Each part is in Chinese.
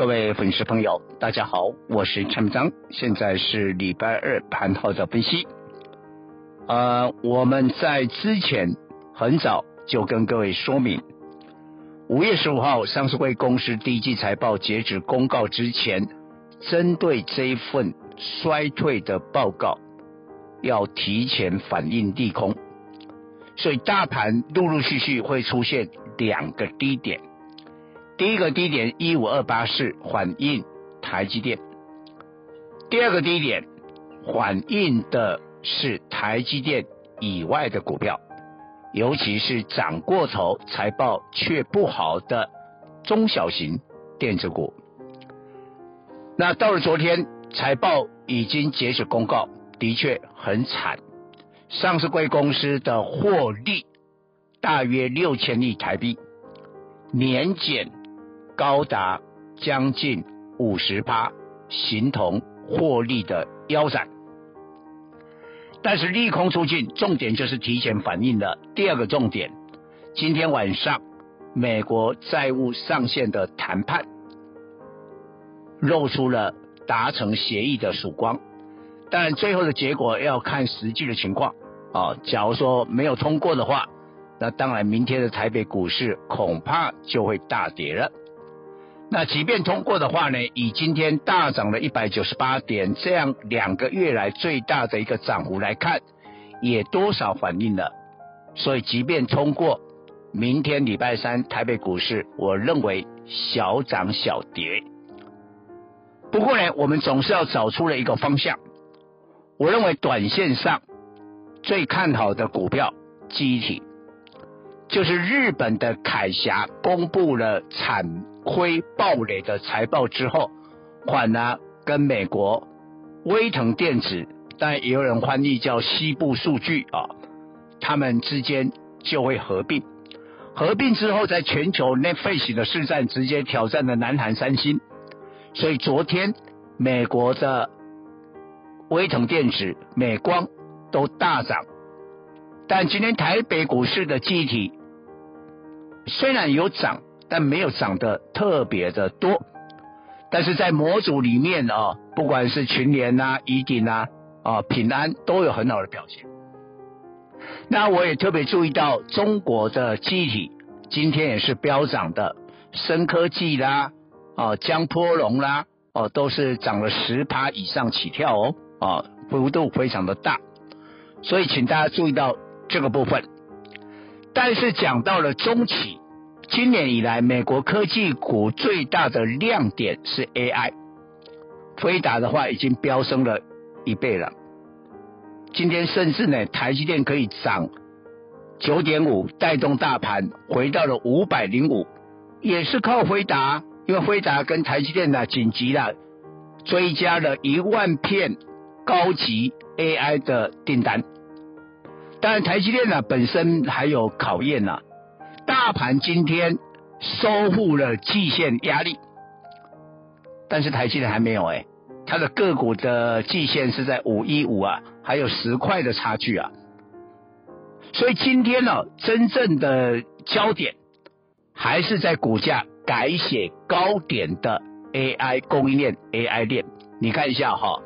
各位粉丝朋友，大家好，我是陈章，现在是礼拜二盘后的分析。呃，我们在之前很早就跟各位说明，五月十五号上市会公司第一季财报截止公告之前，针对这一份衰退的报告，要提前反应利空，所以大盘陆陆续续会出现两个低点。第一个低点一五二八四反映台积电，第二个低点反映的是台积电以外的股票，尤其是涨过头财报却不好的中小型电子股。那到了昨天财报已经截止公告，的确很惨，上市贵公司的获利大约六千亿台币，年减。高达将近五十趴，形同获利的腰斩。但是利空出尽，重点就是提前反映了第二个重点。今天晚上美国债务上限的谈判露出了达成协议的曙光，但最后的结果要看实际的情况啊。假如说没有通过的话，那当然明天的台北股市恐怕就会大跌了。那即便通过的话呢，以今天大涨了一百九十八点这样两个月来最大的一个涨幅来看，也多少反映了。所以即便通过，明天礼拜三台北股市，我认为小涨小跌。不过呢，我们总是要找出了一个方向。我认为短线上最看好的股票，记忆体，就是日本的凯霞公布了产。亏暴雷的财报之后，反而跟美国威腾电子，但也有人翻译叫西部数据啊，他们之间就会合并。合并之后，在全球 Netflix 的市占直接挑战了南韩三星。所以昨天美国的威腾电子、美光都大涨，但今天台北股市的集体虽然有涨。但没有涨得特别的多，但是在模组里面啊，不管是群联呐、宜鼎呐、啊平安都有很好的表现。那我也特别注意到中国的机体今天也是飙涨的，深科技啦、啊江波龙啦，哦都是涨了十趴以上起跳哦，啊幅度非常的大，所以请大家注意到这个部分。但是讲到了中期。今年以来，美国科技股最大的亮点是 AI，飞达的话已经飙升了一倍了。今天甚至呢，台积电可以涨九点五，带动大盘回到了五百零五，也是靠辉达，因为辉达跟台积电呢紧急的追加了一万片高级 AI 的订单。当然，台积电呢本身还有考验呢。大盘今天收复了季线压力，但是台积电还没有哎、它的个股的季线是在五一五啊，还有十块的差距啊，所以今天呢、真正的焦点还是在股价改写高点的 AI 供应链 AI 链，你看一下哈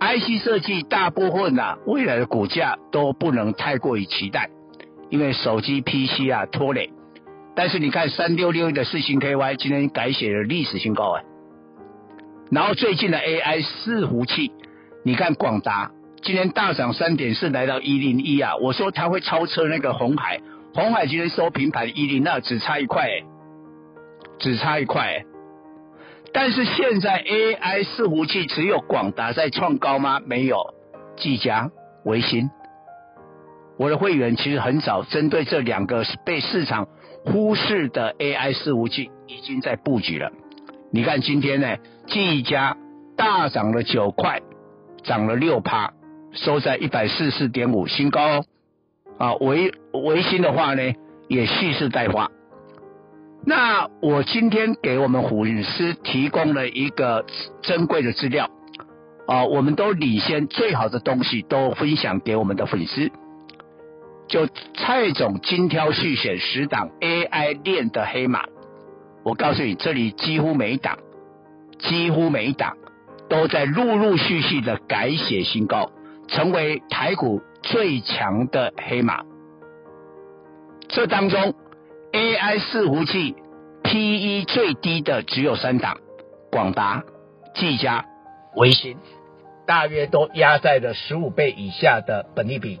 ，IC 设计大部分啊，未来的股价都不能太过于期待。因为手机 PC 啊拖累，但是你看三六六的四星 KY 今天改写了历史新高啊，然后最近的 AI 伺服器，你看广达今天大涨三点四来到一零一啊，我说它会超车那个红海，红海今天收平盘一零二，只差一块哎，只差一块哎，但是现在 AI 伺服器只有广达在创高吗？没有，技嘉、微星。我的会员其实很早针对这两个被市场忽视的 AI 伺服器已经在布局了，你看今天呢，技嘉大涨了九块，涨了六趴，收在一百四十四点五新高哦。啊，维维新的话呢，也蓄势待发。那我今天给我们粉丝提供了一个珍贵的资料啊，我们都领先最好的东西都分享给我们的粉丝。就蔡总精挑细选十档 AI 链的黑马，我告诉你，这里几乎每一档，几乎每一档都在陆陆续续的改写新高，成为台股最强的黑马。这当中，AI 伺服器 PE 最低的只有三档，广达、技嘉、微星，大约都压在了十五倍以下的本利比。